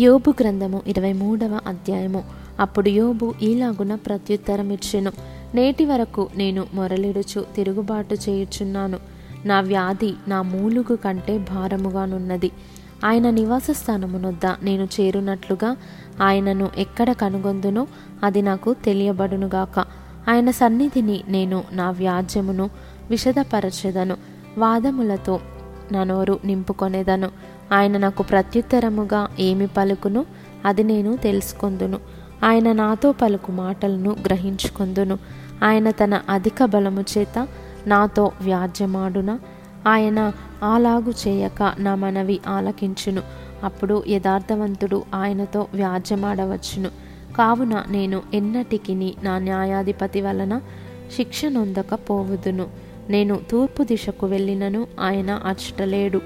యోబు గ్రంథము ఇరవై మూడవ అధ్యాయము. అప్పుడు యోబు ఈలాగున ప్రత్యుత్తరం ఇచ్చెను. నేటి వరకు నేను మొరలిడుచు తిరుగుబాటు చేయుచున్నాను. నా వ్యాధి నా మూలుగు కంటే భారముగానున్నది. ఆయన నివాస స్థానమునొద్ద నేను చేరునట్లుగా ఆయనను ఎక్కడ కనుగొందునో అది నాకు తెలియబడునుగాక. ఆయన సన్నిధిని నేను నా వ్యాజ్యమును విషదపరచెదను. వాదములతో నా నోరు నింపుకొనేదను. ఆయన నాకు ప్రత్యుత్తరముగా ఏమి పలుకును అది నేను తెలుసుకొందును. ఆయన నాతో పలుకు మాటలను గ్రహించుకొందును. ఆయన తన అధిక బలము చేత నాతో వ్యాజ్యమాడున. ఆయన అలాగు చేయక నా మనవి ఆలకించును. అప్పుడు యథార్థవంతుడు ఆయనతో వ్యాజ్యమాడవచ్చును. కావున నేను ఎన్నటికిని నా న్యాయాధిపతి వలన శిక్ష నొందకపోవుదును నేను తూర్పు దిశకు వెళ్ళినను ఆయన అచ్చటలేడు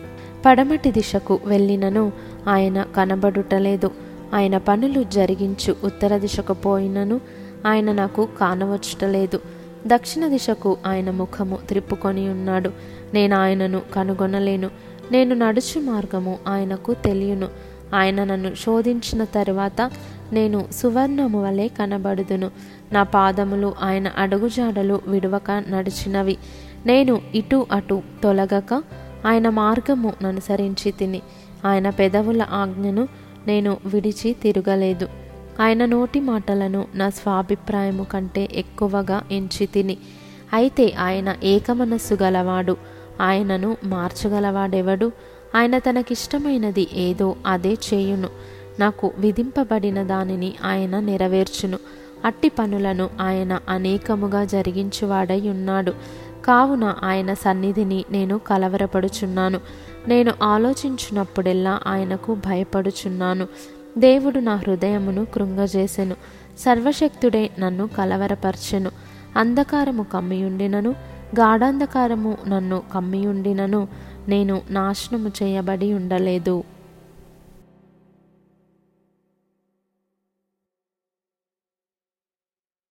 పడమటి దిశకు వెళ్ళినను. ఆయన కనబడుటలేదు. ఆయన పనులు జరిగించు ఉత్తర దిశకు పోయినను. ఆయన నాకు కానవచ్చుటలేదు. దక్షిణ దిశకు ఆయన ముఖము త్రిప్పుకొని ఉన్నాడు. నేను ఆయనను కనుగొనలేను. నేను నడుచు మార్గము ఆయనకు తెలియను. ఆయన నన్ను శోధించిన తరువాత నేను సువర్ణము వలె కనబడుదును. నా పాదములు ఆయన అడుగుజాడలు విడవక నడిచినవి. నేను ఇటు అటు తొలగక ఆయన మార్గము అనుసరించి తిని. ఆయన పెదవుల ఆజ్ఞను నేను విడిచి తిరగలేదు. ఆయన నోటి మాటలను నా స్వాభిప్రాయము కంటే ఎక్కువగా ఎంచి తిని. అయితే ఆయన ఏకమనస్సు గలవాడు. ఆయనను మార్చగలవాడెవడు? ఆయన తనకిష్టమైనది ఏదో అదే చేయును. నాకు విధింపబడిన దానిని ఆయన నెరవేర్చును. అట్టి పనులను ఆయన అనేకముగా జరిగించువాడై ఉన్నాడు. కావున ఆయన సన్నిధిని నేను కలవరపడుచున్నాను. నేను ఆలోచించినప్పుడెల్లా ఆయనకు భయపడుచున్నాను. దేవుడు నా హృదయమును కృంగజేసెను. సర్వశక్తుడే నన్ను కలవరపరచెను. అంధకారము కమ్మియుండినను గాఢాంధకారము నన్ను కమ్మియుండినను నేను నాశనము చేయబడి ఉండలేదు